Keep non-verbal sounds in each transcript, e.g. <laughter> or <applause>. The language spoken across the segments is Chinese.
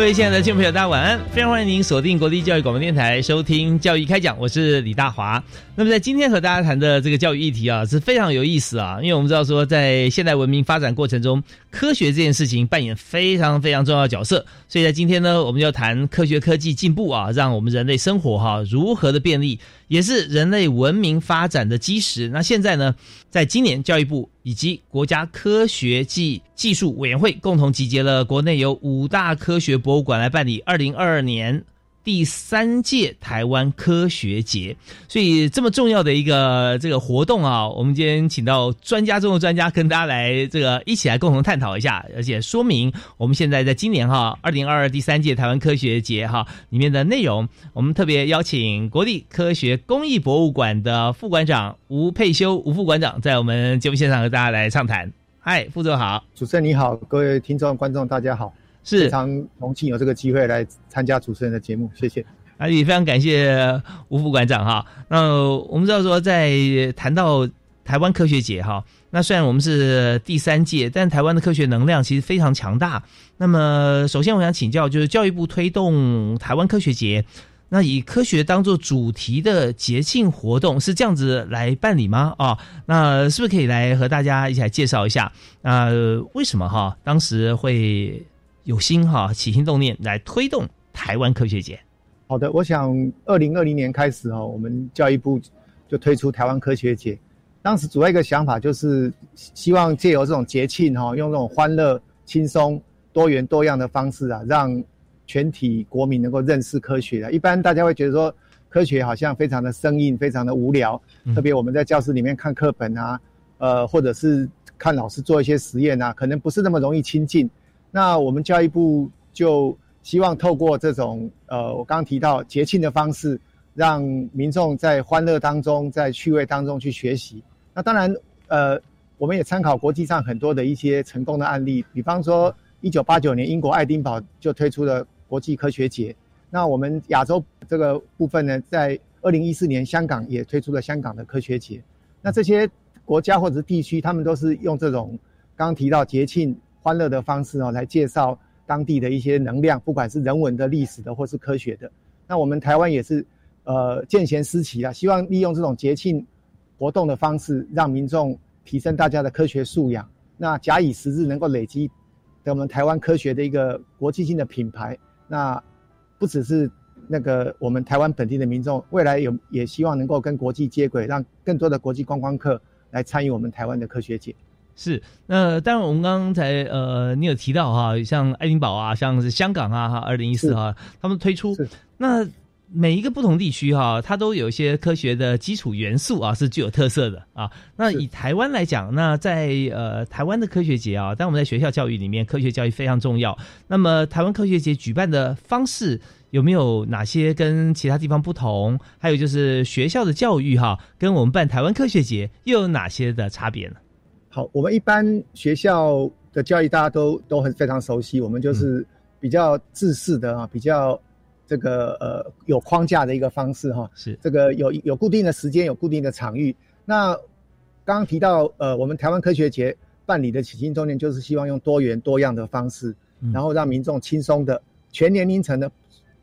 各位亲爱的听众朋友，大家晚安！非常欢迎您锁定国立教育广播电台收听《教育开讲》，我是李大华。那么在今天和大家谈的这个教育议题啊，是非常有意思啊，因为我们知道说，在现代文明发展过程中，科学这件事情扮演非常非常重要的角色。所以在今天呢，我们就谈科学科技进步啊，让我们人类生活哈如何的便利。也是人类文明发展的基石。那现在呢，在今年，教育部以及国家科学技技术委员会共同集结了国内有五大科学博物馆来办理二零二二年。第三届台湾科学节，所以这么重要的一个这个活动啊，我们今天请到专家中的专家，跟大家来这个一起来共同探讨一下，而且说明我们现在在今年哈二零二二第三届台湾科学节哈里面的内容。我们特别邀请国立科学工艺博物馆的副馆长吴佩修吴副馆长，在我们节目现场和大家来畅谈。嗨，副座好，主持人你好，各位听众观众大家好。是非常荣幸有这个机会来参加主持人的节目，谢谢。啊，也非常感谢吴副馆长哈。那我们知道说，在谈到台湾科学节哈，那虽然我们是第三届，但台湾的科学能量其实非常强大。那么，首先我想请教，就是教育部推动台湾科学节，那以科学当做主题的节庆活动是这样子来办理吗？啊，那是不是可以来和大家一起来介绍一下？那为什么哈当时会？有心哈，起心动念来推动台湾科学节。好的，我想二零二零年开始哈，我们教育部就推出台湾科学节。当时主要一个想法就是希望借由这种节庆哈，用这种欢乐、轻松、多元、多样的方式啊，让全体国民能够认识科学的。一般大家会觉得说科学好像非常的生硬、非常的无聊，特别我们在教室里面看课本啊，呃，或者是看老师做一些实验啊，可能不是那么容易亲近。那我们教育部就希望透过这种呃，我刚刚提到节庆的方式，让民众在欢乐当中，在趣味当中去学习。那当然，呃，我们也参考国际上很多的一些成功的案例，比方说一九八九年英国爱丁堡就推出了国际科学节。那我们亚洲这个部分呢，在二零一四年香港也推出了香港的科学节。那这些国家或者是地区，他们都是用这种刚刚提到节庆。欢乐的方式哦，来介绍当地的一些能量，不管是人文的、历史的，或是科学的。那我们台湾也是，呃，见贤思齐啊，希望利用这种节庆活动的方式，让民众提升大家的科学素养。那假以时日，能够累积我们台湾科学的一个国际性的品牌。那不只是那个我们台湾本地的民众，未来有也希望能够跟国际接轨，让更多的国际观光客来参与我们台湾的科学节。是，那当然，我们刚才呃，你有提到哈，像爱丁堡啊，像是香港啊，哈，二零一四哈，他们推出，那每一个不同地区哈，它都有一些科学的基础元素啊，是具有特色的啊。那以台湾来讲，那在呃台湾的科学节啊，但我们在学校教育里面，科学教育非常重要。那么台湾科学节举办的方式有没有哪些跟其他地方不同？还有就是学校的教育哈，跟我们办台湾科学节又有哪些的差别呢？好，我们一般学校的教育大家都都很非常熟悉，我们就是比较自式的啊，比较这个呃有框架的一个方式哈。是这个有有固定的时间，有固定的场域。那刚刚提到呃，我们台湾科学节办理的起心动念，就是希望用多元多样的方式，然后让民众轻松的全年龄层的，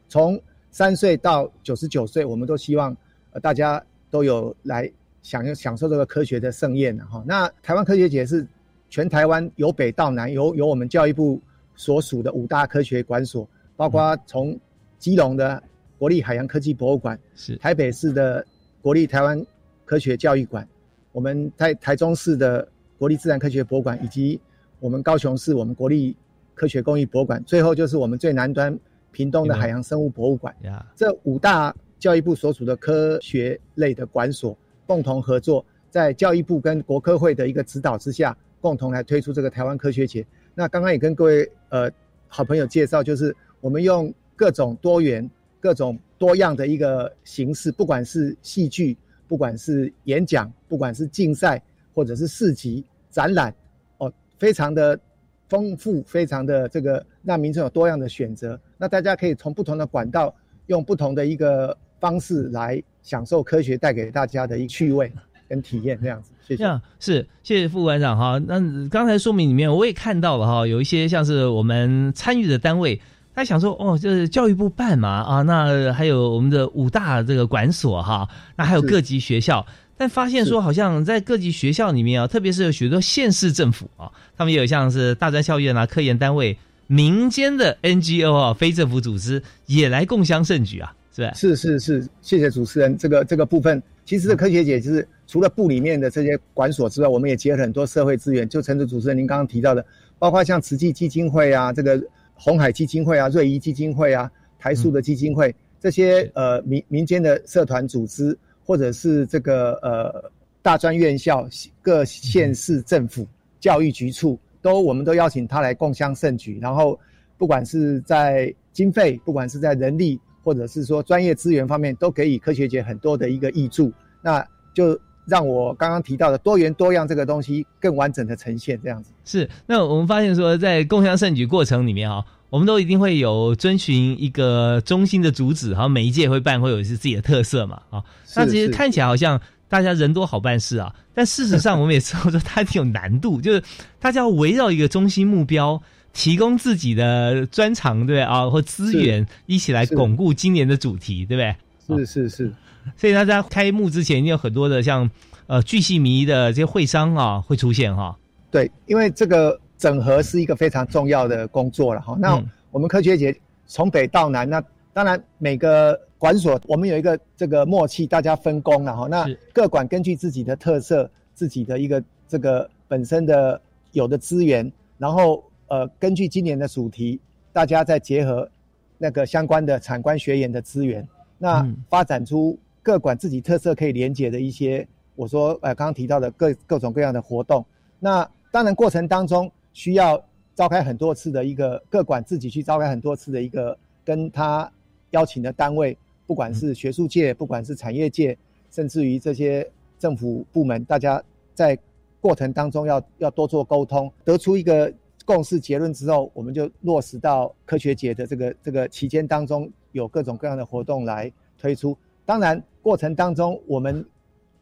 从三岁到九十九岁，我们都希望呃大家都有来。享享受这个科学的盛宴哈，那台湾科学节是全台湾由北到南，由由我们教育部所属的五大科学馆所，包括从基隆的国立海洋科技博物馆，是。台北市的国立台湾科学教育馆，我们在台中市的国立自然科学博物馆，以及我们高雄市我们国立科学工艺博物馆，最后就是我们最南端屏东的海洋生物博物馆。呀，这五大教育部所属的科学类的馆所共同合作，在教育部跟国科会的一个指导之下，共同来推出这个台湾科学节。那刚刚也跟各位呃好朋友介绍，就是我们用各种多元、各种多样的一个形式，不管是戏剧，不管是演讲，不管是竞赛，或者是市集、展览，哦，非常的丰富，非常的这个让民众有多样的选择。那大家可以从不同的管道，用不同的一个方式来享受科学带给大家的一个趣味跟体验，这样子。谢谢。是谢谢副馆长哈。那刚才说明里面我也看到了哈，有一些像是我们参与的单位，他想说哦，这是教育部办嘛啊，那还有我们的五大这个管所哈，那还有各级学校。但发现说，好像在各级学校里面啊，特别是有许多县市政府啊，他们也有像是大专校院啊、科研单位、民间的 NGO 啊、非政府组织也来共襄盛举啊，是吧？是是是，谢谢主持人。这个这个部分，其实这科学解就是除了部里面的这些管所之外，我们也结合很多社会资源。就陈主主持人您刚刚提到的，包括像慈济基金会啊、这个红海基金会啊、瑞仪基金会啊、台塑的基金会这些呃民民间的社团组织，或者是这个呃大专院校、各县市政府、教育局处，都我们都邀请他来共襄盛举。然后不管是在经费，不管是在人力，或者是说专业资源方面，都给予科学界很多的一个益助。那就让我刚刚提到的多元多样这个东西更完整的呈现，这样子。是，那我们发现说，在共享盛举过程里面哈，我们都一定会有遵循一个中心的主旨，哈，每一届会办会有一些自己的特色嘛，啊，那其实看起来好像大家人多好办事啊，但事实上我们也知道说它挺有难度，就是大家要围绕一个中心目标。提供自己的专长，对不对啊？或资源，一起来是巩固今年的主题，对不对？是是是，所以大家开幕之前，一定有很多的像呃巨细迷的这些会商啊会出现哈。对，因为这个整合是一个非常重要的工作了哈。那嗯我们科学节从北到南，那当然每个馆所我们有一个这个默契，大家分工了哈。那各馆根据自己的特色、自己的一个这个本身的有的资源，然后呃根据今年的主题，大家再结合那个相关的产官学研的资源，那嗯发展出各馆自己特色可以连接的一些，我说呃刚刚提到的各各种各样的活动。那当然过程当中需要召开很多次的一个各馆自己去召开很多次的一个跟他邀请的单位，不管是学术界，不管是产业界，甚至于这些政府部门，大家在过程当中要要多做沟通，得出一个共识结论之后，我们就落实到科学节的这个这个期间当中，有各种各样的活动来推出。当然，过程当中我们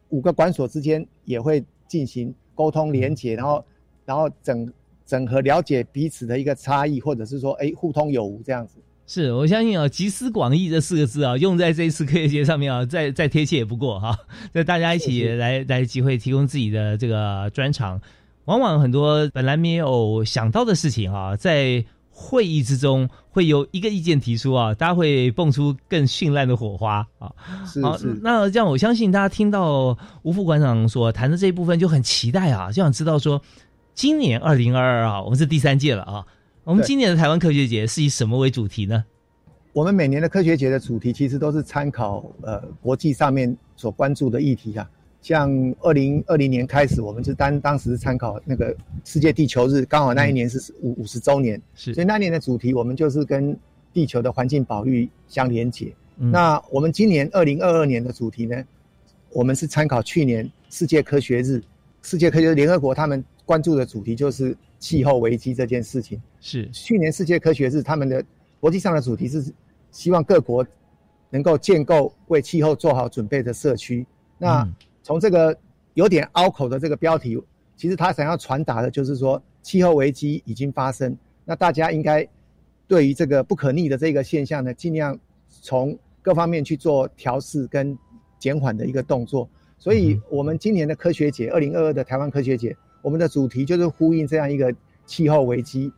五个馆所之间也会进行沟通连结，然后然后整整合了解彼此的一个差异，或者是说哎互通有无这样子。是我相信啊，集思广益这四个字啊，用在这一次科学节上面啊，再再贴切也不过哈。<laughs> 那大家一起来来机会提供自己的这个专长，往往很多本来没有想到的事情啊，在会议之中会有一个意见提出啊，大家会蹦出更绚烂的火花啊。好是是，那这样我相信大家听到吴副馆长所谈的这一部分就很期待啊，就想知道说，今年二零二二啊，我们是第三届了啊，我们今年的台湾科学节是以什么为主题呢？我们每年的科学节的主题其实都是参考呃国际上面所关注的议题啊。像二零二零年开始，我们是当当时参考那个世界地球日，刚好那一年是五五十周年，是所以那年的主题我们就是跟地球的环境保育相连结。嗯那我们今年二零二二年的主题呢，我们是参考去年世界科学日，世界科学日联合国他们关注的主题就是气候危机这件事情。是去年世界科学日他们的国际上的主题是希望各国能够建构为气候做好准备的社区。那嗯从这个有点拗口的这个标题，其实他想要传达的就是说，气候危机已经发生，那大家应该对于这个不可逆的这个现象呢，尽量从各方面去做调试跟减缓的一个动作。所以嗯，我们今年的科学节，二零二二的台湾科学节，我们的主题就是呼应这样一个气候危机，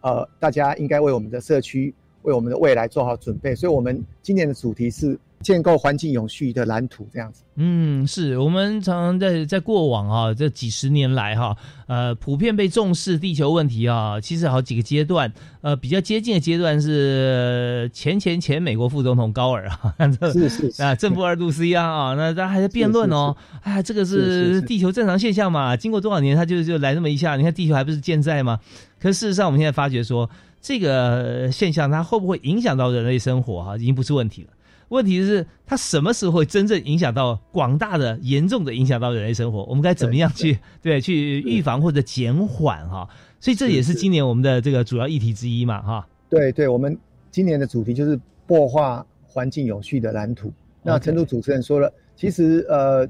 呃，大家应该为我们的社区、为我们的未来做好准备。所以，我们今年的主题是建构环境永续的蓝图，这样子。嗯，是我们常常在在过往啊这几十年来哈，呃，普遍被重视地球问题啊，其实好几个阶段，呃，比较接近的阶段是前前前美国副总统高尔啊，<laughs> 是是啊，正负二度 C 啊啊，那大家还在辩论哦，哎，这个是地球正常现象嘛？经过多少年，它就就来那么一下，你看地球还不是健在吗？可事实上，我们现在发觉说，这个现象它会不会影响到人类生活哈，已经不是问题了。问题是，它什么时候会真正影响到广大的、严重的影响到人类生活？我们该怎么样去对去预防或者减缓哈？所以这也是今年我们的这个主要议题之一嘛哈。对对，我们今年的主题就是破化环境有序的蓝图。那陈主主持人说了，其实呃，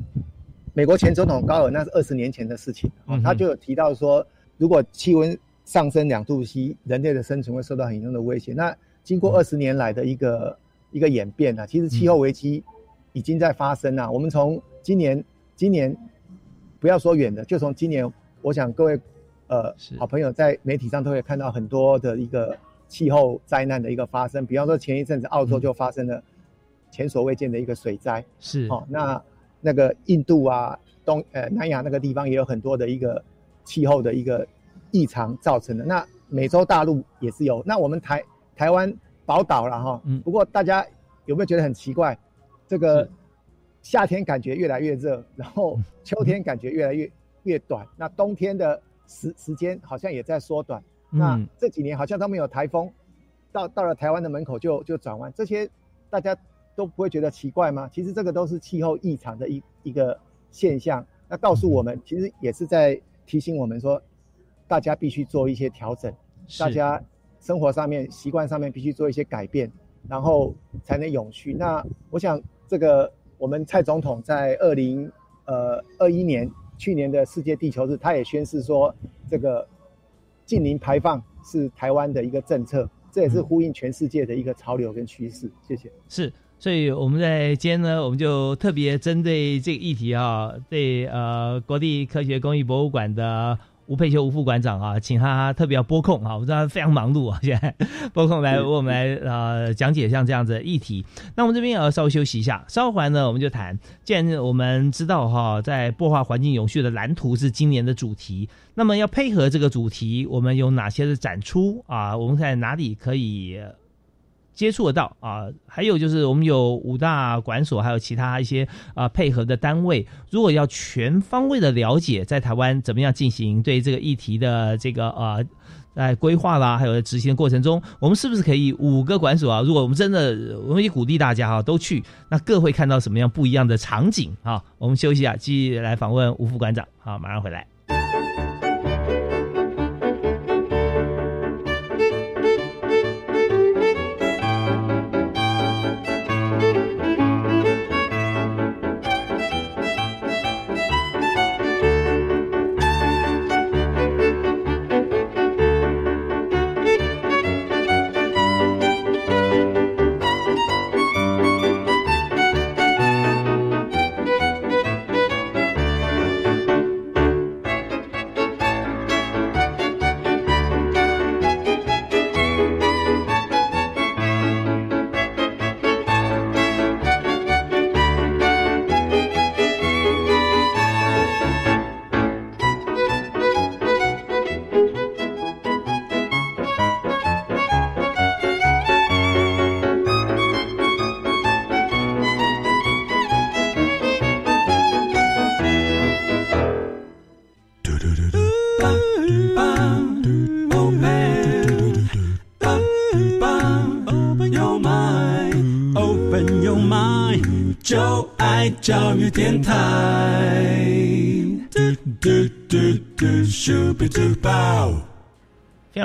美国前总统高尔那是二十年前的事情，他就有提到说，如果气温上升两度 C，人类的生存会受到很严重的威胁。那经过二十年来的一个一个演变啊，其实气候危机已经在发生了。我们从今年，今年不要说远的，就从今年，我想各位呃好朋友在媒体上都会看到很多的一个气候灾难的一个发生。比方说前一阵子澳洲就发生了前所未见的一个水灾，是哦，那那个印度啊、东呃南亚那个地方也有很多的一个气候的一个异常造成的。那美洲大陆也是有，那我们台台湾。宝岛了哈，嗯，不过大家有没有觉得很奇怪？这个夏天感觉越来越热，然后秋天感觉越来越越短，那冬天的时时间好像也在缩短。那这几年好像都没有台风，到到了台湾的门口就就转弯，这些大家都不会觉得奇怪吗？其实这个都是气候异常的一一个现象，那告诉我们，其实也是在提醒我们说，大家必须做一些调整，大家。生活上面、习惯上面必须做一些改变，然后才能永续。那我想，这个我们蔡总统在二零呃二一年去年的世界地球日，他也宣示说，这个近零排放是台湾的一个政策，这也是呼应全世界的一个潮流跟趋势。谢谢。是，所以我们在今天呢，我们就特别针对这个议题啊，对呃国立科学工艺博物馆的。吴佩修吴副馆长啊，请他特别要拨控啊，我知道他非常忙碌啊，现在拨控来为我们来呃讲解像这样子的议题。那我们这边也要稍微休息一下，稍后呢我们就谈。既然我们知道哈，在破坏环境永续的蓝图是今年的主题，那么要配合这个主题，我们有哪些的展出啊？我们在哪里可以？接触得到啊，还有就是我们有五大馆所，还有其他一些啊配合的单位。如果要全方位的了解在台湾怎么样进行对这个议题的这个呃在规划啦，还有执行的过程中，我们是不是可以五个馆所啊？如果我们真的，我们也鼓励大家哈都去，那各会看到什么样不一样的场景啊？我们休息啊，继续来访问吴副馆长，好，马上回来。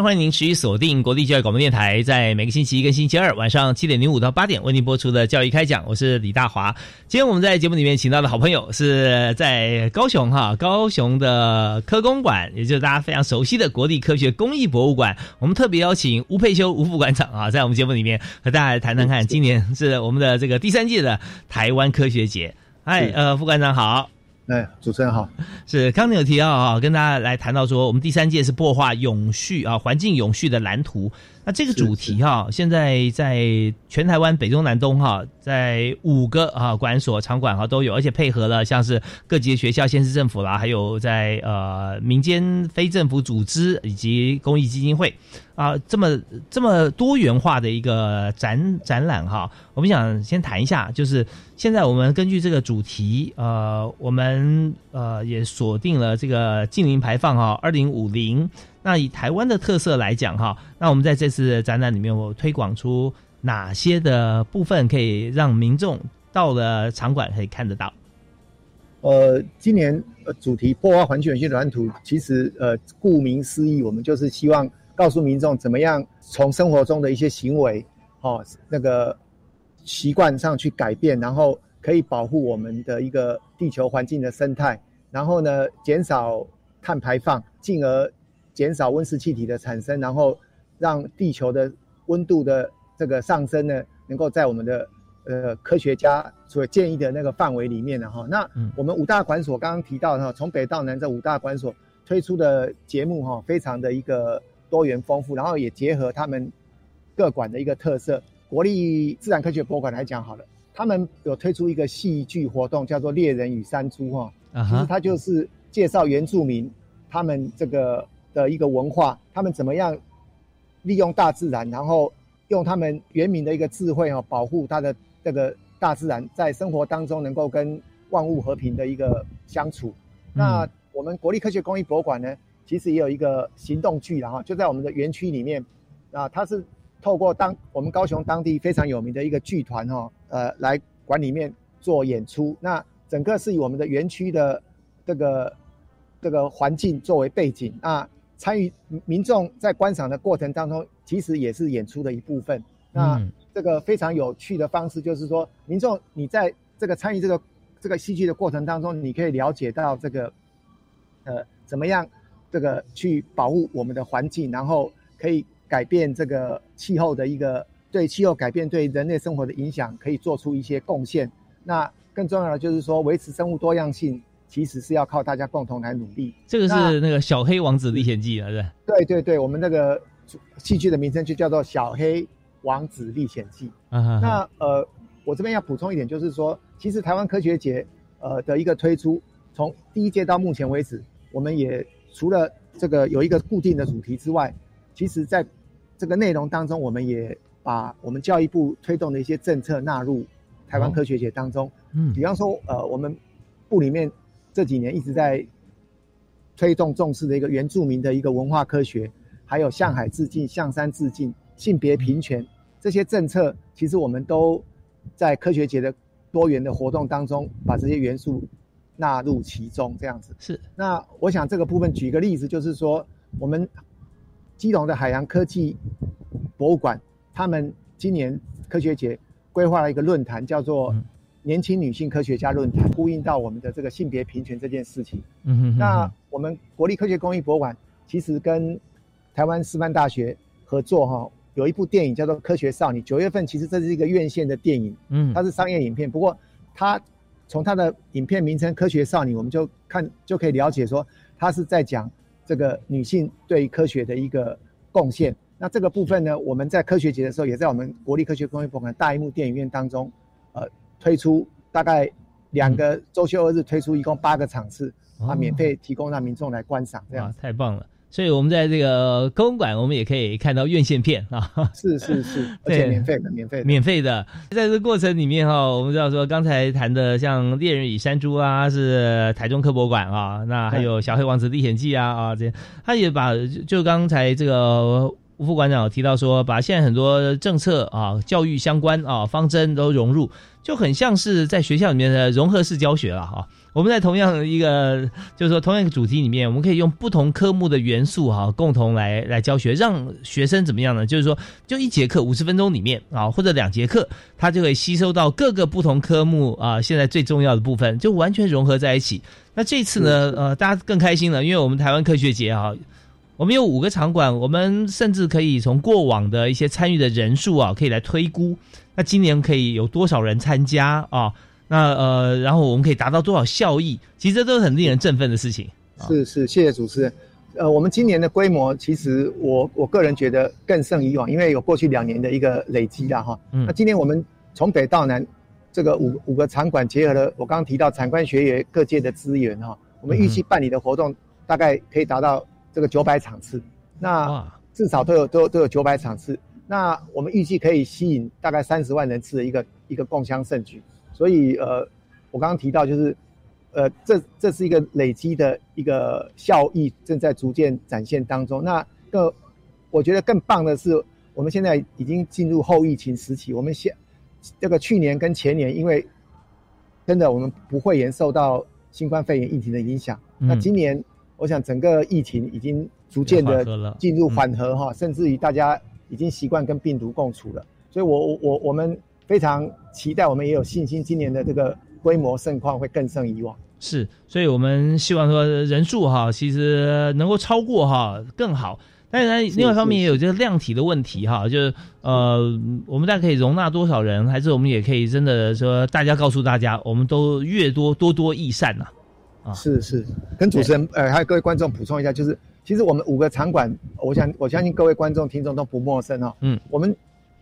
欢迎您持续锁定国立教育广播电台，在每个星期一跟星期二晚上七点零五到八点为您播出的教育开讲，我是李大华。今天我们在节目里面请到的好朋友是在高雄哈，高雄的科工馆，也就是大家非常熟悉的国立科学工艺博物馆。我们特别邀请吴佩修吴副馆长啊，在我们节目里面和大家来谈谈看，今年是我们的这个第三届的台湾科学节。嗨，呃，副馆长好。哎，主持人好，是刚才有提到啊，跟大家来谈到说，我们第三届是破画永续啊，环境永续的蓝图。那这个主题哈，现在在全台湾北中南东哈，在五个啊馆所场馆哈都有，而且配合了像是各级学校、县市政府啦，还有在呃民间非政府组织以及公益基金会啊，这么这么多元化的一个展展览哈。我们想先谈一下，就是现在我们根据这个主题，呃，我们呃也锁定了这个近零排放哈，二零五零。那以台湾的特色来讲哈，那我们在这次展览里面，我推广出哪些的部分可以让民众到了场馆可以看得到？呃，今年呃主题破坏环境永续蓝图，其实呃顾名思义，我们就是希望告诉民众怎么样从生活中的一些行为，哦那个习惯上去改变，然后可以保护我们的一个地球环境的生态，然后呢减少碳排放，进而。减少温室气体的产生，然后让地球的温度的这个上升呢，能够在我们的呃科学家所建议的那个范围里面的哈。那我们五大馆所刚刚提到哈，从北到南这五大馆所推出的节目哈，非常的一个多元丰富，然后也结合他们各馆的一个特色。国立自然科学博物馆来讲好了，他们有推出一个戏剧活动，叫做《猎人与山猪》哈，其实它就是介绍原住民他们这个。的一个文化，他们怎么样利用大自然，然后用他们原民的一个智慧哦，保护他的这个大自然，在生活当中能够跟万物和平的一个相处。那我们国立科学工艺博物馆呢，其实也有一个行动剧了哈就在我们的园区里面啊，它是透过当我们高雄当地非常有名的一个剧团哈，呃，来馆里面做演出。那整个是以我们的园区的这个这个环境作为背景啊。参与民众在观赏的过程当中，其实也是演出的一部分。那这个非常有趣的方式，就是说，民众你在这个参与这个这个戏剧的过程当中，你可以了解到这个，呃，怎么样这个去保护我们的环境，然后可以改变这个气候的一个对气候改变对人类生活的影响，可以做出一些贡献。那更重要的就是说，维持生物多样性。其实是要靠大家共同来努力。这个是那个《小黑王子历险记》啊，是对对对，我们那个戏剧的名称就叫做《小黑王子历险记》。那呃，我这边要补充一点，就是说，其实台湾科学节呃的一个推出，从第一届到目前为止，我们也除了这个有一个固定的主题之外，其实在这个内容当中，我们也把我们教育部推动的一些政策纳入台湾科学节当中。嗯，比方说呃，我们部里面。这几年一直在推动重视的一个原住民的一个文化科学，还有向海致敬、向山致敬、性别平权这些政策，其实我们都在科学节的多元的活动当中把这些元素纳入其中。这样子是。那我想这个部分举个例子，就是说我们基隆的海洋科技博物馆，他们今年科学节规划了一个论坛，叫做。年轻女性科学家论坛呼应到我们的这个性别平权这件事情。嗯哼。那我们国立科学工艺博物馆其实跟台湾师范大学合作哈，有一部电影叫做《科学少女》。九月份其实这是一个院线的电影，嗯，它是商业影片。不过它从它的影片名称《科学少女》，我们就看就可以了解说，它是在讲这个女性对科学的一个贡献。那这个部分呢，我们在科学节的时候，也在我们国立科学工艺博物馆大荧幕电影院当中，呃。推出大概两个周休二日推出，一共八个场次啊，免费提供让民众来观赏，这样太棒了。所以我们在这个公馆，我们也可以看到院线片啊，是是是，<laughs> 而且免费的，免费免费的。在这过程里面哈，我们知道说刚才谈的像《猎人与山猪》啊，是台中科博馆啊，那还有《小黑王子历险记》啊啊，这他也把就刚才这个。吴副馆长提到说，把现在很多政策啊、教育相关啊方针都融入，就很像是在学校里面的融合式教学了哈。我们在同样一个，就是说同样一个主题里面，我们可以用不同科目的元素哈，共同来来教学，让学生怎么样呢？就是说，就一节课五十分钟里面啊，或者两节课，他就会吸收到各个不同科目啊，现在最重要的部分，就完全融合在一起。那这次呢，呃，大家更开心了，因为我们台湾科学节啊。我们有五个场馆，我们甚至可以从过往的一些参与的人数啊，可以来推估，那今年可以有多少人参加啊？那呃，然后我们可以达到多少效益？其实这都是很令人振奋的事情。是是，谢谢主持人。呃，我们今年的规模，其实我我个人觉得更胜以往，因为有过去两年的一个累积了哈。嗯。那今年我们从北到南，这个五五个场馆结合了我刚刚提到产官学员各界的资源哈，我们预期办理的活动大概可以达到这个九百场次。那至少都有都有都有九百场次。那我们预计可以吸引大概三十万人次的一个一个共襄盛举。所以呃，我刚刚提到就是。呃，这这是一个累积的一个效益，正在逐渐展现当中。那更，我觉得更棒的是，我们现在已经进入后疫情时期。我们现这个去年跟前年，因为真的我们不会延受到新冠肺炎疫情的影响。那今年，我想整个疫情已经逐渐的进入缓和哈，甚至于大家已经习惯跟病毒共处了。所以我我我们非常期待，我们也有信心，今年的这个。规模盛况会更胜以往，是，所以我们希望说人数哈，其实能够超过哈更好。但是另外一方面也有这个量体的问题哈，就是呃，我们大概可以容纳多少人，还是我们也可以真的说，大家告诉大家，我们都越多多多益善呐。啊，是是，跟主持人呃还有各位观众补充一下，就是其实我们五个场馆，我想我相信各位观众听众都不陌生哈。嗯，我们。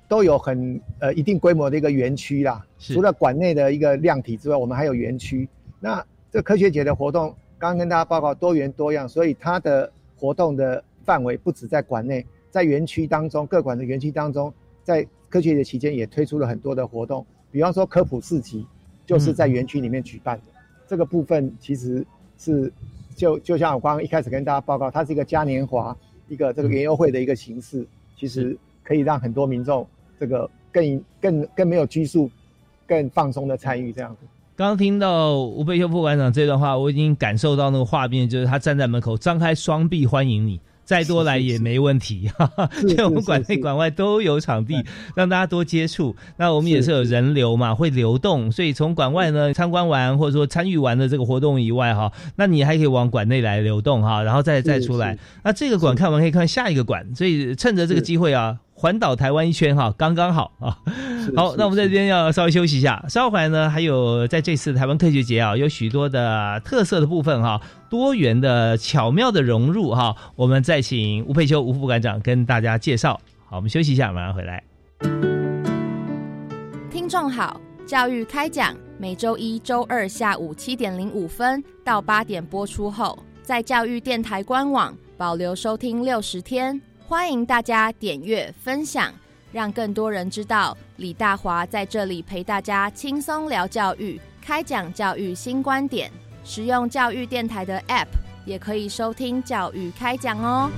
都有很呃一定规模的一个园区啦，除了馆内的一个量体之外，我们还有园区。那这科学节的活动，刚刚跟大家报告多元多样，所以它的活动的范围不止在馆内，在园区当中各馆的园区当中，在科学节期间也推出了很多的活动，比方说科普市集，就是在园区里面举办的。这个部分其实是就就像我刚刚一开始跟大家报告，它是一个嘉年华，一个这个园游会的一个形式，其实可以让很多民众。这个更更更没有拘束，更放松的参与这样子。刚刚听到吴佩修副馆长这段话，我已经感受到那个画面，就是他站在门口，张开双臂欢迎你。再多来也没问题，因为 <laughs> 我们馆内馆外都有场地，让大家多接触。那我们也是有人流嘛，会流动，所以从馆外呢参观完或者说参与完的这个活动以外哈，那你还可以往馆内来流动哈，然后再再出来。那这个馆看完可以看下一个馆，所以趁着这个机会啊。环岛台湾一圈哈，刚刚好啊。好，那我们在这边要稍微休息一下。稍后回来呢，还有在这次台湾科学节啊，有许多的特色的部分哈，多元的巧妙的融入哈。我们再请吴佩秋吴副馆长跟大家介绍。好，我们休息一下，马上回来。听众好，教育开讲每周一周二下午七点零五分到八点播出后，在教育电台官网保留收听六十天。欢迎大家点阅分享，让更多人知道李大华在这里陪大家轻松聊教育，开讲教育新观点。使用教育电台的 App 也可以收听教育开讲哦。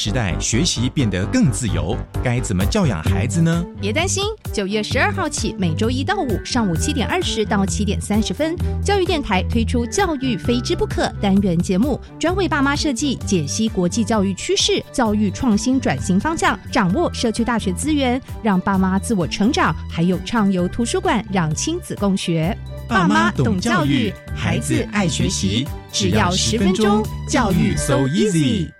时代，学习变得更自由，该怎么教养孩子呢？别担心，九月十二号起，每周一到五上午七点二十到七点三十分，教育电台推出“教育非之不可”单元节目，专为爸妈设计、解析国际教育趋势、教育创新转型方向，掌握社区大学资源，让爸妈自我成长，还有畅游图书馆，让亲子共学。爸妈懂教育，孩子爱学习，只要十分钟，教育 so easy。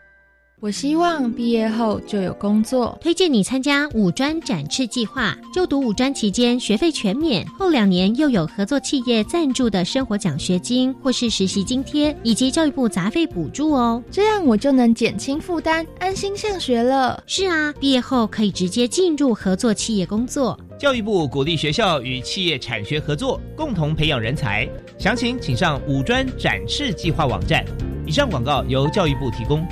我希望毕业后就有工作。推荐你参加五专展翅计划，就读五专期间学费全免，后两年又有合作企业赞助的生活奖学金或是实习津贴，以及教育部杂费补助哦。这样我就能减轻负担，安心上学了。是啊，毕业后可以直接进入合作企业工作。教育部鼓励学校与企业产学合作，共同培养人才。详情请上五专展翅计划网站。以上广告由教育部提供。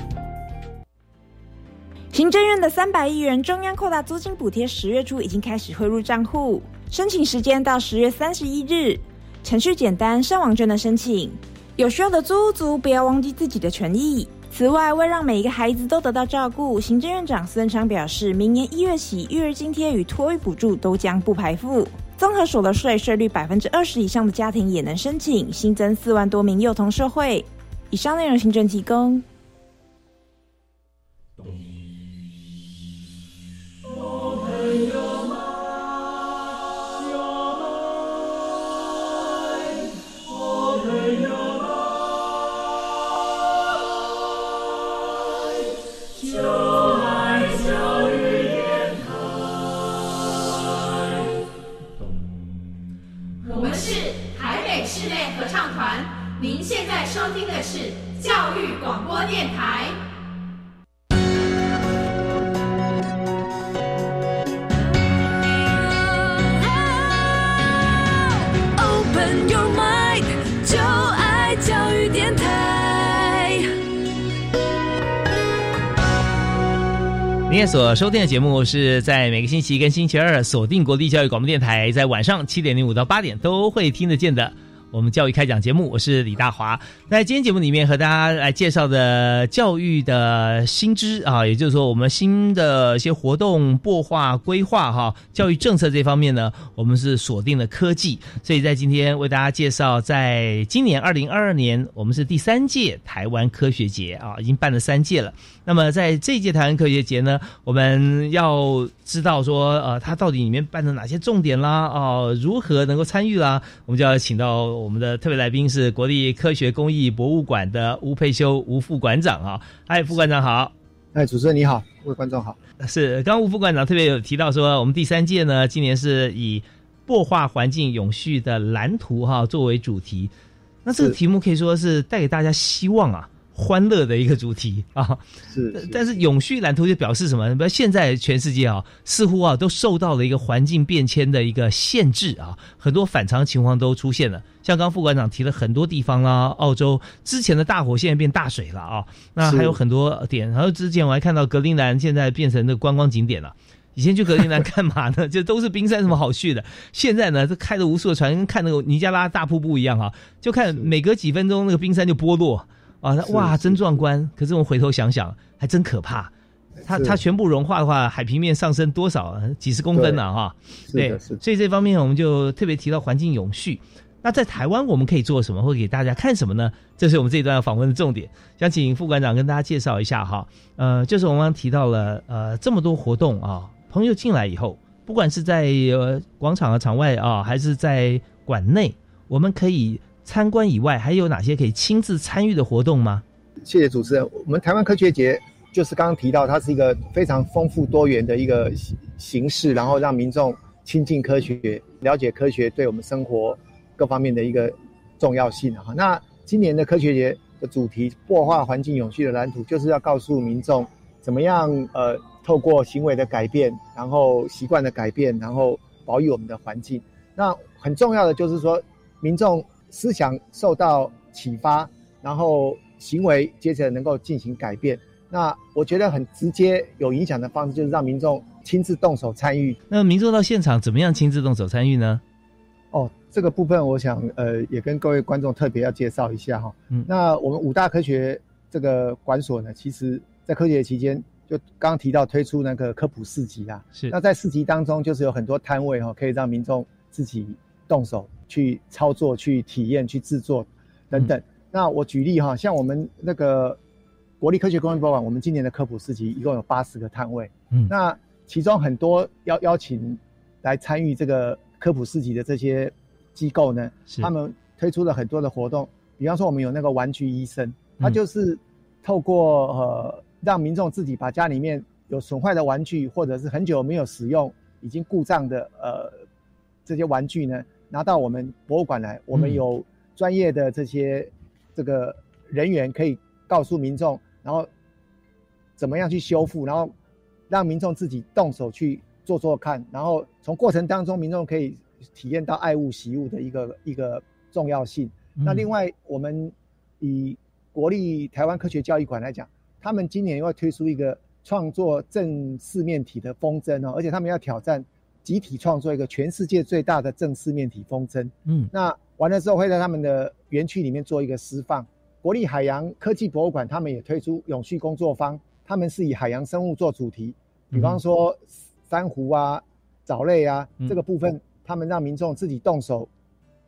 行政院的三百亿元中央扩大租金补贴，十月初已经开始汇入账户，申请时间到十月三十一日，程序简单，上网就能申请。有需要的租屋族不要忘记自己的权益。此外，为让每一个孩子都得到照顾，行政院长苏文昌表示，明年一月起，育儿津贴与托育补助都将不排付，综合所得税税率百分之二十以上的家庭也能申请，新增四万多名幼童社会。以上内容，行政提供。电台。Open your mind，就爱教育电台。您所收听的节目是在每个星期一跟星期二锁定国立教育广播电台，在晚上七点零五到八点都会听得见的。我们教育开讲节目，我是李大华。在今天节目里面和大家来介绍的教育的新知啊，也就是说我们新的一些活动擘画规划哈，教育政策这方面呢，我们是锁定了科技，所以在今天为大家介绍，在今年二零二二年，我们是第三届台湾科学节啊，已经办了三届了。那么在这届台湾科学节呢，我们要知道说，呃，它到底里面办了哪些重点啦，哦、如何能够参与啦，我们就要请到我们的特别来宾是国立科学工艺博物馆的吴佩修吴副馆长啊，嗨，副馆长好。哎，主持人你好，各位观众好。是，刚刚吴副馆长特别有提到说，我们第三届呢，今年是以擘画环境永续的蓝图哈作为主题，那这个题目可以说是带给大家希望啊。欢乐的一个主题 <laughs> 啊，是但但是永续蓝图就表示什么？比如现在全世界啊，似乎啊都受到了一个环境变迁的一个限制啊，很多反常情况都出现了。像刚刚副馆长提了很多地方啦，澳洲之前的大火现在变大水了啊，那还有很多点。然后之前我还看到格陵兰现在变成那个观光景点了。以前去格陵兰干嘛呢？<laughs> 就都是冰山，什么好去的？现在呢，这开了无数的船，跟看那个尼加拉大瀑布一样啊、就看每隔几分钟那个冰山就剥落啊，那哇，真壮观！可是我们回头想想，还真可怕。它它全部融化的话，海平面上升多少？几十公分了哈。对。所以这方面我们就特别提到环境永续。那在台湾我们可以做什么，或给大家看什么呢？这是我们这一段要访问的重点。想请副馆长跟大家介绍一下哈。呃，就是我们刚刚提到了呃这么多活动啊，朋友进来以后，不管是在呃广场啊、场外啊，还是在馆内，我们可以参观以外，还有哪些可以亲自参与的活动吗？谢谢主持人。我们台湾科学节就是刚刚提到，它是一个非常丰富多元的一个形式，然后让民众亲近科学，了解科学对我们生活各方面的一个重要性哈。那今年的科学节的主题“破坏环境永续的蓝图”，就是要告诉民众怎么样呃，透过行为的改变，然后习惯的改变，然后保育我们的环境。那很重要的就是说，民众思想受到启发，然后行为接着能够进行改变。那我觉得很直接有影响的方式，就是让民众亲自动手参与。那民众到现场怎么样亲自动手参与呢？哦，这个部分我想呃也跟各位观众特别要介绍一下哈。嗯那我们五大科学这个馆所呢，其实在科学期间，就刚刚提到推出那个科普市集啊，是那在市集当中，就是有很多摊位哈、哦，可以让民众自己动手去操作、去体验、去制作等等。那我举例哈、像我们那个国立科学公园博物馆，我们今年的科普市集一共有八十个摊位，嗯。那其中很多邀邀请来参与这个科普市集的这些机构呢，他们推出了很多的活动，比方说我们有那个玩具医生，他嗯就是透过呃让民众自己把家里面有损坏的玩具，或者是很久没有使用、已经故障的呃这些玩具呢，拿到我们博物馆来，我们嗯有专业的这些这个人员可以告诉民众，然后怎么样去修复，然后让民众自己动手去做做看，然后从过程当中，民众可以体验到爱物惜物的一个一个重要性。那另外，我们以国立台湾科学教育馆来讲，他们今年又要推出一个创作正四面体的风筝哦，而且他们要挑战集体创作一个全世界最大的正四面体风筝。嗯，那完了之后会在他们的园区里面做一个释放。国立海洋科技博物馆他们也推出永续工作坊，他们是以海洋生物做主题，比方说珊瑚啊、藻类啊、嗯这个部分，他们让民众自己动手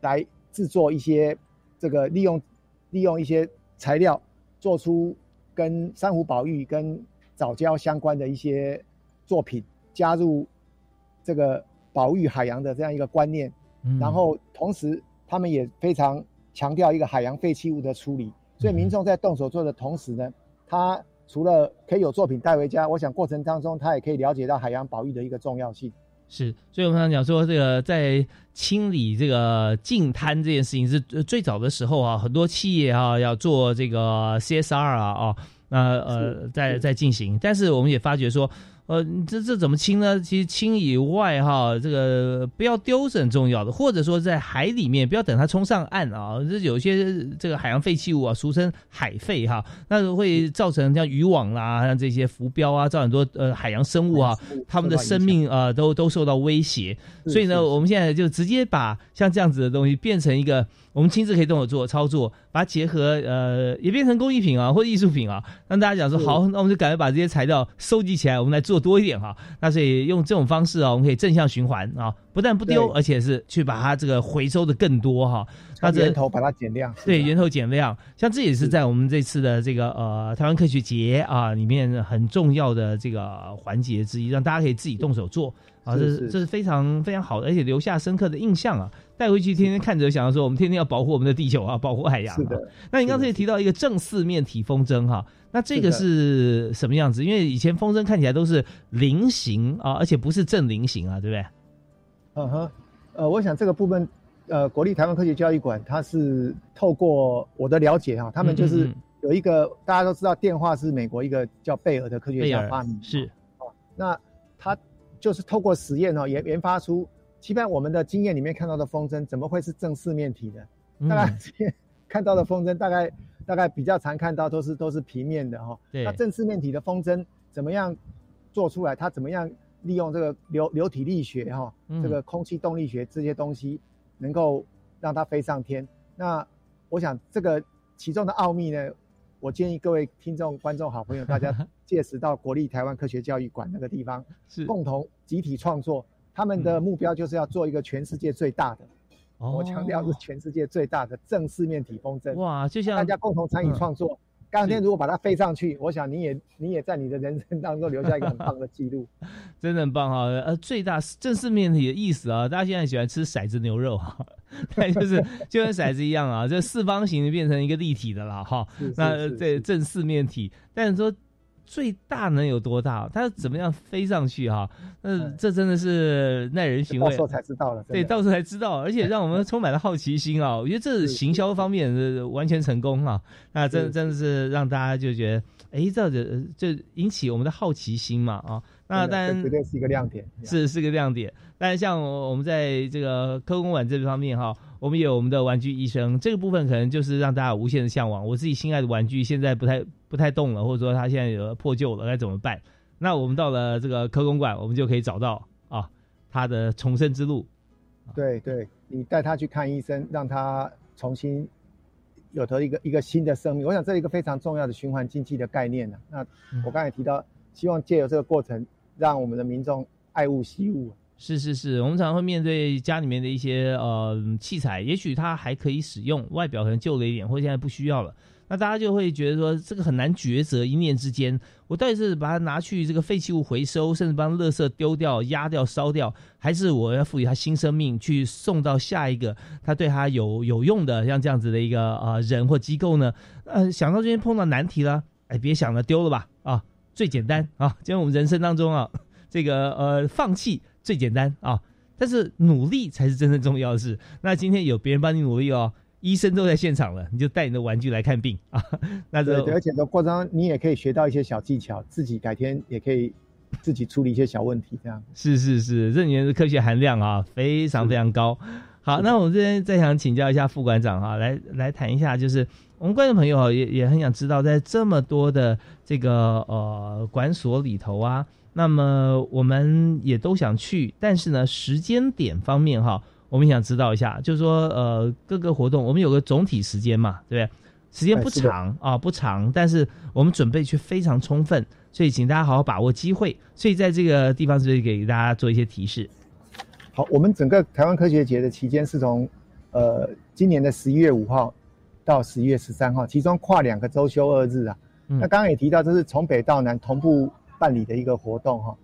来制作一些这个利用利用一些材料，做出跟珊瑚保育、跟藻礁相关的一些作品，加入这个保育海洋的这样一个观念。嗯然后同时他们也非常强调一个海洋废弃物的处理，所以民众在动手做的同时呢，他除了可以有作品带回家，我想过程当中他也可以了解到海洋保育的一个重要性。是，所以我们常讲说，这个在清理这个净滩这件事情是呃最早的时候啊，很多企业啊要做这个 CSR 啊啊，那呃在在进行，但是我们也发觉说。呃，这这怎么清呢？其实清以外哈，这个不要丢是很重要的，或者说在海里面不要等它冲上岸啊，这有些这个海洋废弃物啊，俗称海废哈，那会造成像渔网啦、像这些浮标啊，造很多呃海洋生物啊，它们的生命啊都都受到威胁。所以呢，我们现在就直接把像这样子的东西变成一个我们亲自可以动手做操作，把它结合呃也变成工艺品啊或者艺术品啊，让大家讲说好，那我们就赶快把这些材料收集起来，我们来做多一点哈。那所以用这种方式啊，我们可以正向循环啊，不但不丢，而且是去把它这个回收的更多哈。那这源头把它减量。对，源头减量，像这也是在我们这次的这个呃台湾科学节啊里面很重要的这个环节之一，让大家可以自己动手做啊，这是这是非常非常好的，而且留下深刻的印象啊，带回去天天看着，想要说我们天天要保护我们的地球啊，<laughs> 保护海洋、啊。是的。那你刚才也提到一个正四面体风筝哈，那这个是什么样子？因为以前风筝看起来都是菱形啊，而且不是正菱形啊，对不对？嗯哼，呃，我想这个部分，呃，国立台湾科学教育馆，它是透过我的了解哈、他们就是嗯嗯嗯有一个、大家都知道，电话是美国一个叫贝尔的科学家发明的，是那他就是透过实验哦，研研发出，基本上我们的经验里面看到的风筝，怎么会是正四面体的？嗯大概看到的风筝，大概大概比较常看到都是都是平面的哈、对那正四面体的风筝怎么样做出来？它怎么样利用这个流流体力学哈、嗯这个空气动力学这些东西，能够让它飞上天？那我想这个其中的奥秘呢，我建议各位听众、观众、好朋友，大家届时到国立台湾科学教育馆那个地方，是共同集体创作。他们的目标就是要做一个全世界最大的，哦我强调是全世界最大的正四面体风筝。哇，就像大家共同参与嗯创作。当天如果把它飞上去，我想你也你也在你的人生当中留下一个很棒的记录。<laughs> 真的很棒哈！呃，最大正四面体的意思啊，大家现在喜欢吃骰子牛肉哈，对，就是 <laughs> 就跟骰子一样啊，这四方形变成一个立体的了哈。那是这正四面体，但是说最大能有多大？它怎么样飞上去哈？那这真的是耐人寻味到时。候才知道了。对，到时候才知道，<laughs> 而且让我们充满了好奇心啊！我觉得这行销方面是完全成功啊！那真真的是让大家就觉得，哎，这样子就引起我们的好奇心嘛啊！那当然这绝对是一个亮点。是是个亮点。但是像我们在这个科工馆这方面哈，我们也有我们的玩具医生，这个部分可能就是让大家有无限的向往。我自己心爱的玩具现在不太不太动了，或者说它现在有破旧了，该怎么办？那我们到了这个科工馆，我们就可以找到啊它的重生之路。对对，你带他去看医生，让他重新有得一个一个新的生命。我想这是一个非常重要的循环经济的概念呢、那我刚才提到，希望借由这个过程，让我们的民众爱物惜物。是是是，我们常常会面对家里面的一些呃器材，也许它还可以使用，外表可能旧了一点，或者现在不需要了，那大家就会觉得说这个很难抉择，一念之间，我到底是把它拿去这个废弃物回收，甚至帮垃圾丢掉、压掉、烧掉，还是我要赋予它新生命，去送到下一个它对它有有用的像这样子的一个呃人或机构呢？呃，想到这边碰到难题了，哎，别想了，丢了吧啊，最简单啊，今天我们人生当中啊，这个呃放弃。最简单啊，但是努力才是真正重要的事。那今天有别人帮你努力哦，医生都在现场了，你就带你的玩具来看病啊。<laughs> 那对，而且的过程中你也可以学到一些小技巧，自己改天也可以自己处理一些小问题。这样是是是，这里面的科学含量啊非常非常高。好，那我们这边再想请教一下副馆长哈，来来谈一下，就是我们观众朋友也也很想知道，在这么多的这个呃馆所里头啊。那么我们也都想去，但是呢，时间点方面哈，我们想知道一下，就是说，呃，各个活动我们有个总体时间嘛，对不对？时间不长啊，不长，但是我们准备却非常充分，所以请大家好好把握机会。所以在这个地方是不是给大家做一些提示？好，我们整个台湾科学节的期间是从呃今年的十一月五号到十一月十三号，其中跨两个周休二日啊。那刚刚也提到，这是从北到南同步。办理的一个活动哈，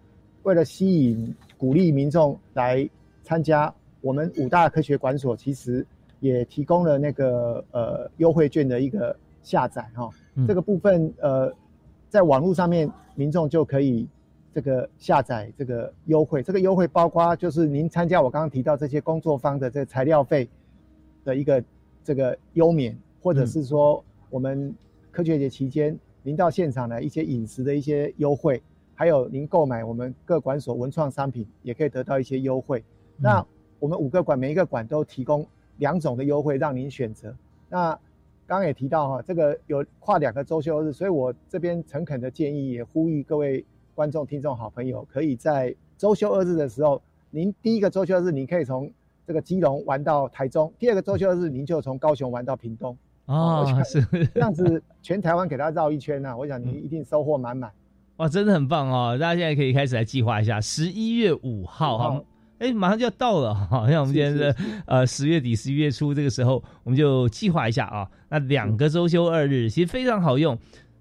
为了吸引、鼓励民众来参加，我们五大科学馆所其实也提供了那个呃优惠券的一个下载哈。这个部分呃，在网络上面民众就可以这个下载这个优惠。这个优惠包括就是您参加我刚刚提到这些工作方的这个材料费的一个这个优免，或者是说我们科学节期间。您到现场的一些饮食的一些优惠，还有您购买我们各馆所文创商品，也可以得到一些优惠。那我们五个馆每一个馆都提供两种的优惠让您选择。那刚刚也提到哈，这个有跨两个周休日，所以我这边诚恳的建议，也呼吁各位观众、听众、好朋友，可以在周休二日的时候，您第一个周休日，您可以从这个基隆玩到台中；第二个周休日，您就从高雄玩到屏东。哦，<laughs> 是这样子，全台湾给他绕一圈呢，我想你一定收获满满。哇，真的很棒哦！大家现在可以开始来计划一下，十一月五号哈，哎，马上就要到了哈，<laughs> 像我们今天是呃十月底、十一月初这个时候，我们就计划一下啊。那两个周休二日其实非常好用，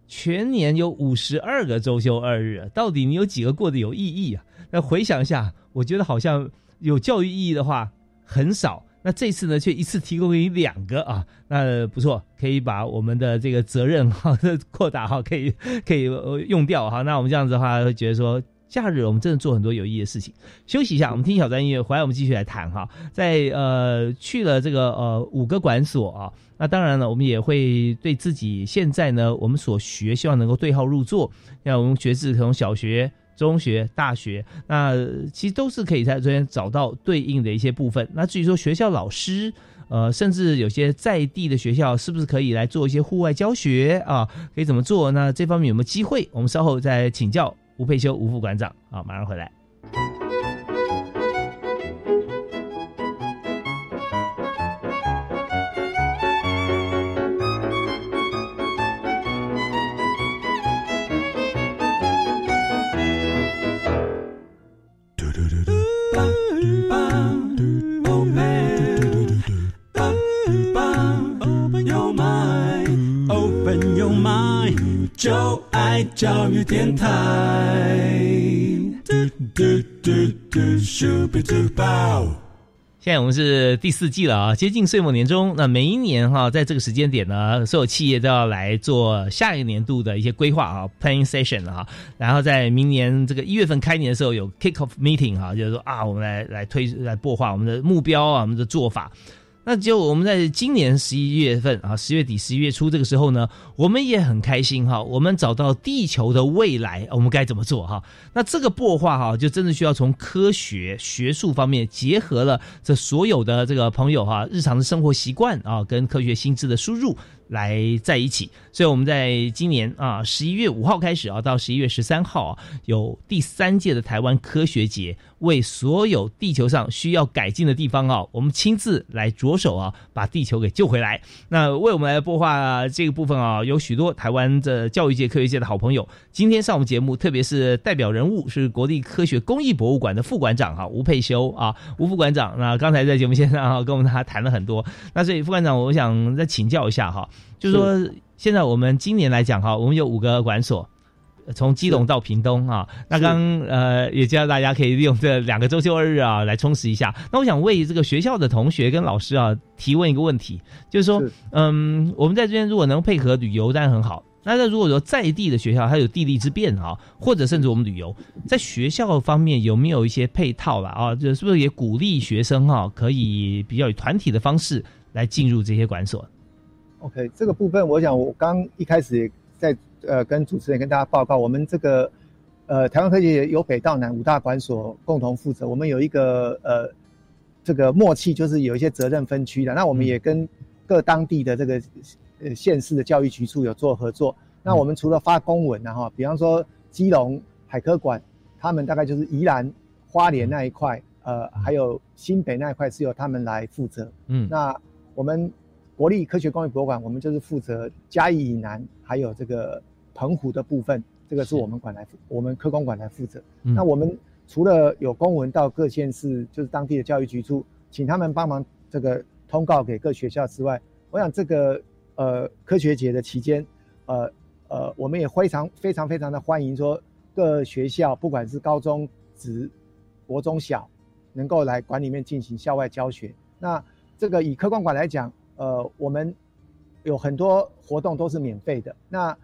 全年有五十二个周休二日，到底你有几个过得有意义啊？那回想一下，我觉得好像有教育意义的话很少。那这次呢，却一次提供给你两个啊，那不错，可以把我们的这个责任哈扩大哈，可以可以用掉哈。那我们这样子的话，会觉得说，假日我们真的做很多有意义的事情。休息一下，我们听小专音乐，回来我们继续来谈哈。在呃去了这个呃五个馆所啊，那当然了，我们也会对自己现在呢我们所学，希望能够对号入座。像我们学制从小学。中学、大学，那其实都是可以在这边找到对应的一些部分。那至于说学校老师，呃，甚至有些在地的学校，是不是可以来做一些户外教学啊？可以怎么做？那这方面有没有机会？我们稍后再请教吴佩修吴副馆长。啊，马上回来。就爱教育电台。现在我们是第四季了啊，接近岁末年终。那每一年哈，在这个时间点呢，所有企业都要来做下一个年度的一些规划啊，planning session 了哈。然后在明年这个一月份开年的时候有 kick off meeting 哈，就是说啊，我们来来推来擘画我们的目标啊，我们的做法。那就我们在今年十一月份啊，十月底、十一月初这个时候呢，我们也很开心哈。我们找到地球的未来，我们该怎么做哈？那这个破话哈，就真的需要从科学学术方面结合了这所有的这个朋友哈，日常的生活习惯啊，跟科学心智的输入，来在一起。所以我们在今年啊十一月五号开始啊，到十一月十三号啊，有第三届的台湾科学节，为所有地球上需要改进的地方啊，我们亲自来着手啊，把地球给救回来。那为我们来播画这个部分啊，有许多台湾的教育界、科学界的好朋友，今天上我们节目，特别是代表人物是国立科学工艺博物馆的副馆长哈吴佩修啊，吴副馆长。那刚才在节目线上啊，跟我们他谈了很多。那所以副馆长，我想再请教一下哈，就是说。现在我们今年来讲哈，我们有五个馆所，从基隆到屏东啊。那刚呃也教大家可以利用这两个周休二日啊来充实一下。那我想为这个学校的同学跟老师啊提问一个问题，就是说，嗯，我们在这边如果能配合旅游，当然很好。那那如果说在地的学校它有地利之便啊，或者甚至我们旅游，在学校方面有没有一些配套了啊？就是不是也鼓励学生哈可以比较以团体的方式来进入这些馆所？OK，这个部分我想，我刚一开始也在呃跟主持人跟大家报告，我们这个呃台湾科技由北到南五大馆所共同负责，我们有一个呃这个默契，就是有一些责任分区的。那我们也跟各当地的这个呃县市的教育局处有做合作。那我们除了发公文，然后比方说基隆海科馆，他们大概就是宜兰花莲那一块，呃还有新北那一块是由他们来负责。嗯，那我们。国立科学工艺博物馆，我们就是负责嘉义以南，还有这个澎湖的部分，这个是我们馆来，我们科工馆来负责。那我们除了有公文到各县市，就是当地的教育局处，请他们帮忙这个通告给各学校之外，我想这个呃科学节的期间，呃呃，我们也非常非常非常的欢迎说各学校，不管是高中职、国中小，能够来馆里面进行校外教学。那这个以科工馆来讲。呃，我们有很多活动都是免费的。那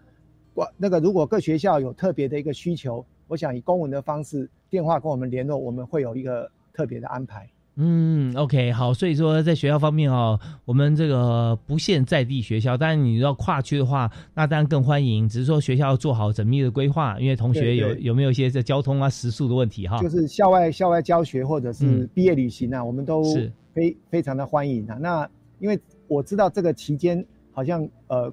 我那个如果各学校有特别的一个需求，我想以公文的方式电话跟我们联络，我们会有一个特别的安排。嗯，OK，好。所以说在学校方面哦，我们这个不限在地学校，当然你要跨区的话，那当然更欢迎。只是说学校要做好缜密的规划，因为同学有有没有一些这交通啊、食宿的问题哈。就是校外校外教学或者是毕业旅行啊，我们都非非常的欢迎啊。那因为我知道这个期间好像呃，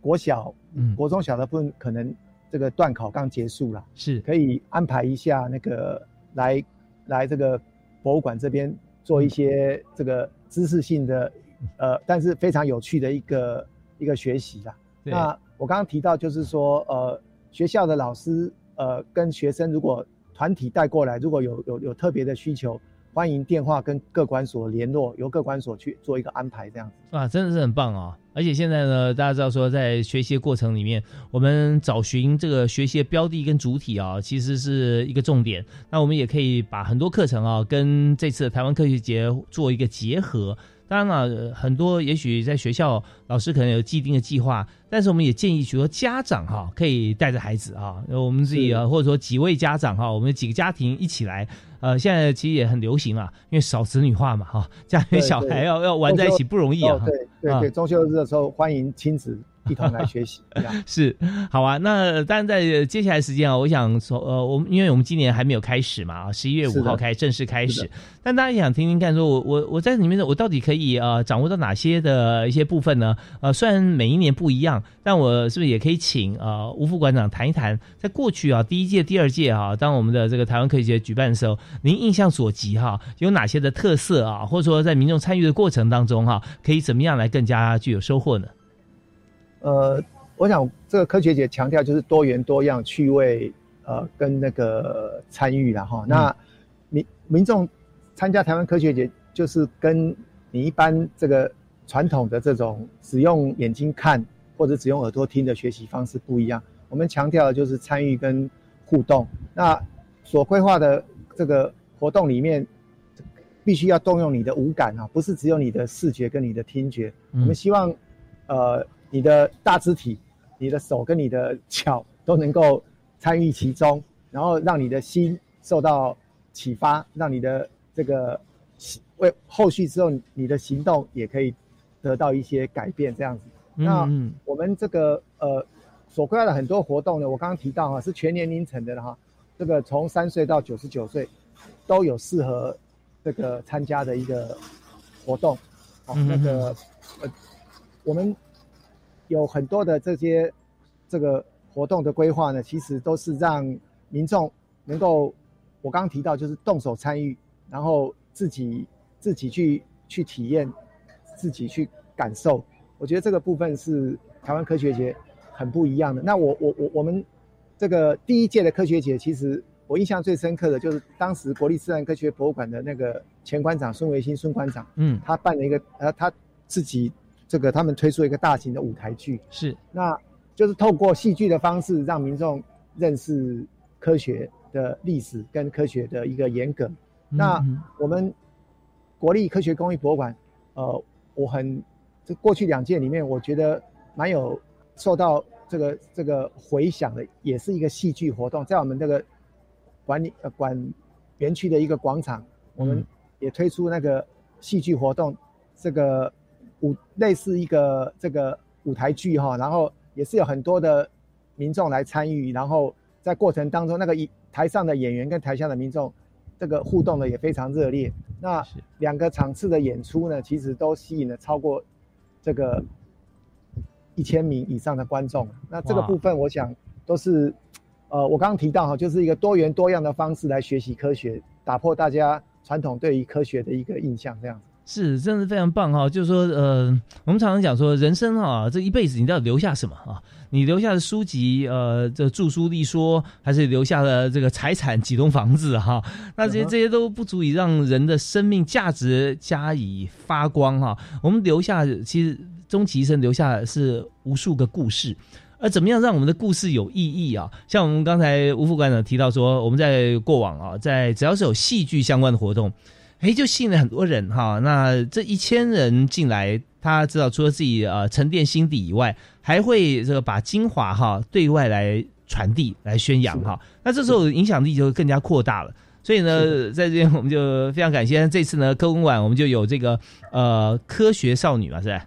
国小、嗯国中小的部分可能这个段考刚结束了，是可以安排一下那个来来这个博物馆这边做一些这个知识性的呃，但是非常有趣的一个一个学习啦。那我刚刚提到就是说呃，学校的老师呃跟学生如果团体带过来，如果有有有特别的需求。欢迎电话跟各管所联络，由各管所去做一个安排，这样子啊，真的是很棒哦。而且现在呢，大家知道说，在学习过程里面，我们找寻这个学习的标的跟主体啊，其实是一个重点。那我们也可以把很多课程啊，跟这次台湾科学节做一个结合。当然了，很多也许在学校老师可能有既定的计划，但是我们也建议许多家长哈，可以带着孩子啊，我们自己啊，或者说几位家长哈，我们几个家庭一起来。呃，现在其实也很流行啊，因为少子女化嘛哈，家里小孩要要玩在一起不容易啊。对对对，中秋日的时候欢迎亲子。一同来学习，<laughs> 是好啊。那当然，在接下来时间啊，我想从，呃，我们因为我们今年还没有开始嘛，啊，十一月五号开正式开始。但大家也想听听看，说我我我在里面的我到底可以呃掌握到哪些的一些部分呢？呃，虽然每一年不一样，但我是不是也可以请呃吴副馆长谈一谈，在过去啊第一届、第二届啊，当我们的这个台湾科学节举办的时候，您印象所及哈，有哪些的特色啊，或者说在民众参与的过程当中哈，可以怎么样来更加具有收获呢？呃，我想这个科学节强调就是多元多样、趣味，呃，跟那个参与了哈。那民民众参加台湾科学节，就是跟你一般这个传统的这种只用眼睛看或者只用耳朵听的学习方式不一样。我们强调的就是参与跟互动。那所规划的这个活动里面，必须要动用你的五感啊，不是只有你的视觉跟你的听觉。我们希望，呃。你的大肢体、你的手跟你的脚都能够参与其中，然后让你的心受到启发，让你的这个为后续之后你的行动也可以得到一些改变，这样子。那我们这个呃所规划的很多活动呢，我刚刚提到哈是全年龄层的哈，这个从三岁到九十九岁都有适合这个参加的一个活动。哦，那个呃我们。有很多的这些这个活动的规划呢，其实都是让民众能够，我刚刚提到就是动手参与，然后自己自己去去体验，自己去感受。我觉得这个部分是台湾科学节很不一样的。那我我我我们这个第一届的科学节，其实我印象最深刻的就是当时国立自然科学博物馆的那个前馆长孙维新孙馆长，嗯，他办了一个呃他自己这个他们推出一个大型的舞台剧，是，那就是透过戏剧的方式让民众认识科学的历史跟科学的一个严格。那我们国立科学工艺博物馆，呃，我很。这过去两届里面，我觉得蛮有受到这个这个回响的，也是一个戏剧活动，在我们这个管理呃管园区的一个广场，我们也推出那个戏剧活动，这个舞类似一个这个舞台剧哈，然后也是有很多的民众来参与，然后在过程当中，那个一台上的演员跟台下的民众这个互动的也非常热烈。那两个场次的演出呢，其实都吸引了超过。这个一千名以上的观众，那这个部分我想都是，呃，我刚刚提到哈，就是一个多元多样的方式来学习科学，打破大家传统对于科学的一个印象，这样子。是，真的非常棒哈！就是说，呃，我们常常讲说，人生哈，这一辈子你都要留下什么啊？你留下的书籍，呃，这著书立说，还是留下了这个财产几栋房子哈？那这些这些都不足以让人的生命价值加以发光哈。我们留下，其实终其一生留下的是无数个故事，而怎么样让我们的故事有意义啊？像我们刚才吴副馆长提到说，我们在过往啊，在只要是有戏剧相关的活动。哎，就吸引了很多人哈。那这一千人进来，他知道除了自己呃沉淀心底以外，还会这个把精华哈对外来传递、来宣扬哈。那这时候影响力就更加扩大了。所以呢，在这边我们就非常感谢这次呢科工馆，我们就有这个呃科学少女嘛，是吧？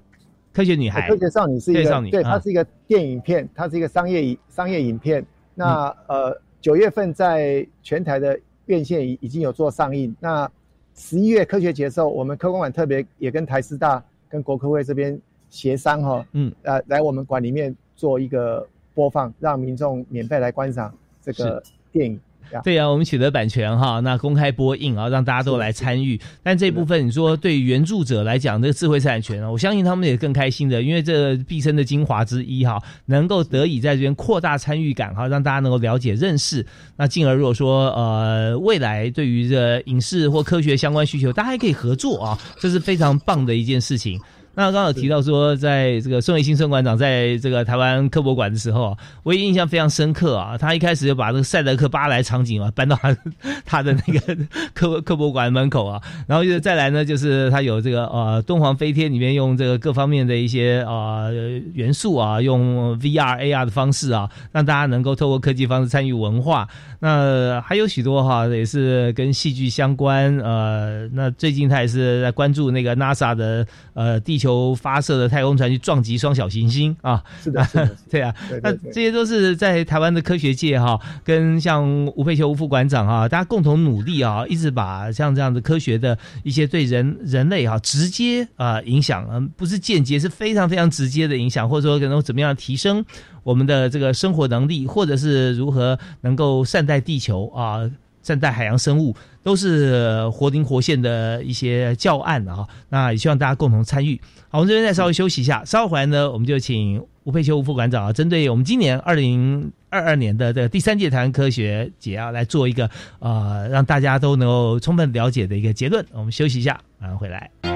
科学女孩，科学少女是一个对，它是一个电影片，它是一个商业商业影片。那呃九月份在全台的院线已已经有做上映。那十一月科学节的时候，我们科工馆特别也跟台师大、跟国科会这边协商哈，嗯，呃，来我们馆里面做一个播放，让民众免费来观赏这个电影。对呀，我们取得版权哈，<laughs> 那公开播映啊，让大家都来参与。但这部分你说对原著者来讲，这个智慧财产权啊，我相信他们也更开心的，因为这毕生的精华之一哈，能够得以在这边扩大参与感哈，让大家能够了解认识。那进而如果说呃未来对于这影视或科学相关需求，大家还可以合作啊，这是非常棒的一件事情。那刚好提到说，在这个孙维新孙馆长在这个台湾科博馆的时候，我也印象非常深刻啊。他一开始就把这个赛德克巴莱场景啊搬到他 <laughs> 他的那个科科博馆门口啊，然后就再来呢，就是他有这个呃敦煌飞天里面用这个各方面的一些啊元素啊，用 VR AR 的方式啊，让大家能够透过科技方式参与文化。那还有许多哈，也是跟戏剧相关。呃，那最近他也是在关注那个 NASA 的呃地。球发射的太空船去撞击双小行星啊，<laughs> 是的，对啊，那这些都是在台湾的科学界哈，跟像吴佩秋吴副馆长啊，大家共同努力啊，一直把像这样的科学的一些对人人类哈直接啊影响，嗯，不是间接，是非常非常直接的影响，或者说可能怎么样提升我们的这个生活能力，或者是如何能够善待地球啊。善待海洋生物都是活灵活现的一些教案啊，那也希望大家共同参与。好，我们这边再稍微休息一下，稍后回来呢，我们就请吴佩秋吴副馆长啊，针对我们今年二零二二年的这个第三届台湾科学节啊，来做一个呃让大家都能够充分了解的一个结论。我们休息一下，马上回来。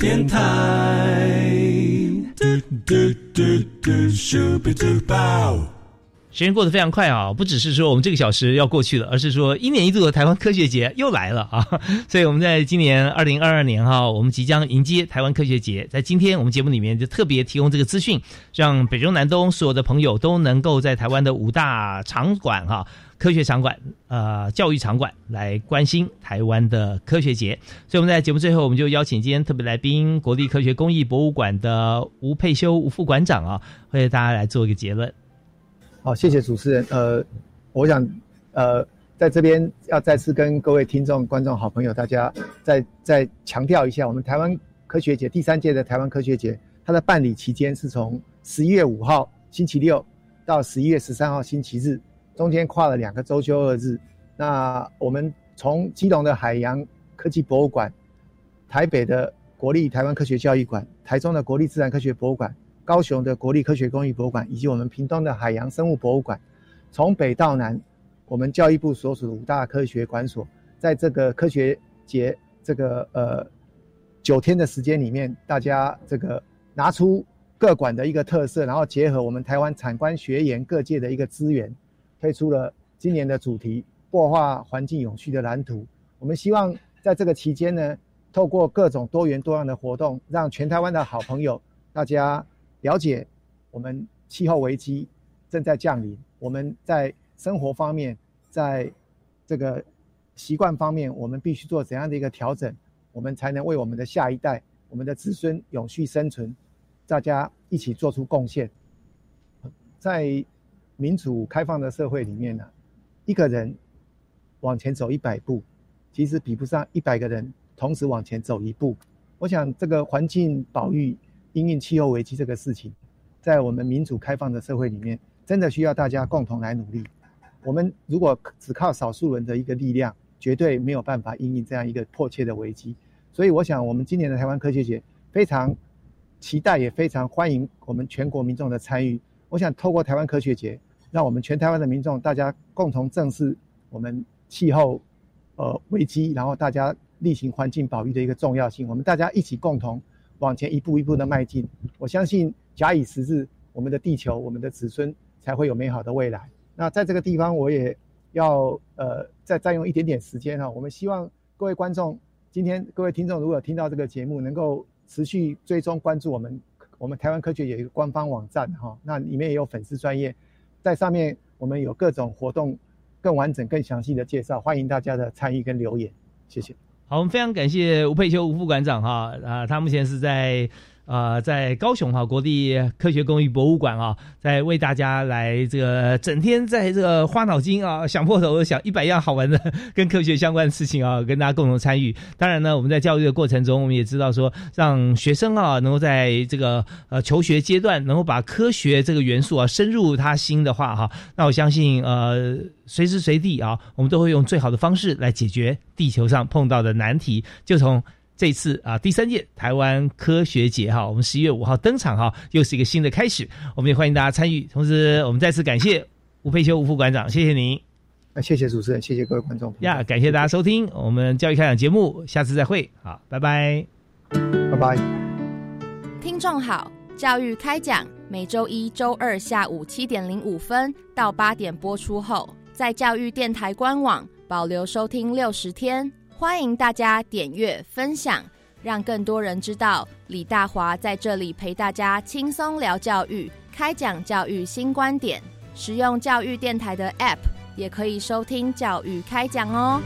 电台。嘟嘟嘟嘟，Super Duper。时间过得非常快啊，不只是说我们这个小时要过去了，而是说一年一度的台湾科学节又来了啊！所以我们在今年二零二二年哈，我们即将迎接台湾科学节。在今天我们节目里面就特别提供这个资讯，让北中南东所有的朋友都能够在台湾的五大场馆哈、科学场馆、呃教育场馆来关心台湾的科学节。所以我们在节目最后，我们就邀请今天特别来宾国立科学工艺博物馆的吴佩修吴副馆长啊，为大家来做一个结论。好，谢谢主持人。呃，我想，呃，在这边要再次跟各位听众、观众、好朋友，大家再再强调一下，我们台湾科学节第三届的台湾科学节，它的办理期间是从十一月五号星期六到十一月十三号星期日，中间跨了两个周休二日。那我们从基隆的海洋科技博物馆、台北的国立台湾科学教育馆、台中的国立自然科学博物馆。高雄的国立科学工艺博物馆，以及我们屏东的海洋生物博物馆，从北到南，我们教育部所属的五大科学馆所，在这个科学节这个呃九天的时间里面，大家这个拿出各馆的一个特色，然后结合我们台湾产官学研各界的一个资源，推出了今年的主题“破化环境永续”的蓝图。我们希望在这个期间呢，透过各种多元多样的活动，让全台湾的好朋友大家。了解我们气候危机正在降临，我们在生活方面，在这个习惯方面，我们必须做怎样的一个调整，我们才能为我们的下一代、我们的子孙永续生存，大家一起做出贡献。在民主开放的社会里面呢，一个人往前走一百步，其实比不上一百个人同时往前走一步。我想这个环境保育。因应气候危机这个事情，在我们民主开放的社会里面，真的需要大家共同来努力。我们如果只靠少数人的一个力量，绝对没有办法应应这样一个迫切的危机。所以，我想我们今年的台湾科学节非常期待，也非常欢迎我们全国民众的参与。我想透过台湾科学节，让我们全台湾的民众大家共同正视我们气候呃危机，然后大家例行环境保育的一个重要性。我们大家一起共同。往前一步一步的迈进，我相信假以时日，我们的地球，我们的子孙才会有美好的未来。那在这个地方，我也要呃再占用一点点时间哈。我们希望各位观众，今天各位听众，如果听到这个节目，能够持续追踪关注我们，我们台湾科学有一个官方网站哈，那里面也有粉丝专业，在上面我们有各种活动，更完整、更详细的介绍，欢迎大家的参与跟留言，谢谢。好，我们非常感谢吴佩秋吴副馆长哈啊，他目前是在呃在高雄哈国立科学工艺博物馆啊，在为大家来这个整天在这个花脑筋啊想破头想一百样好玩的 <laughs> 跟科学相关的事情啊，跟大家共同参与。当然呢，我们在教育的过程中，我们也知道说，让学生啊能够在这个呃求学阶段能够把科学这个元素啊深入他心的话哈，那我相信呃。随时随地啊，我们都会用最好的方式来解决地球上碰到的难题。就从这次啊第三届台湾科学节哈，我们十一月五号登场哈，又是一个新的开始。我们也欢迎大家参与。同时，我们再次感谢吴佩修吴副馆长，谢谢您。那谢谢主持人，谢谢各位观众呀，感谢大家收听我们教育开讲节目，下次再会，好，拜拜，拜拜。听众好，教育开讲每周一周二下午七点零五分到八点播出后。在教育电台官网保留收听六十天，欢迎大家点阅分享，让更多人知道李大华在这里陪大家轻松聊教育，开讲教育新观点。使用教育电台的 App 也可以收听教育开讲哦。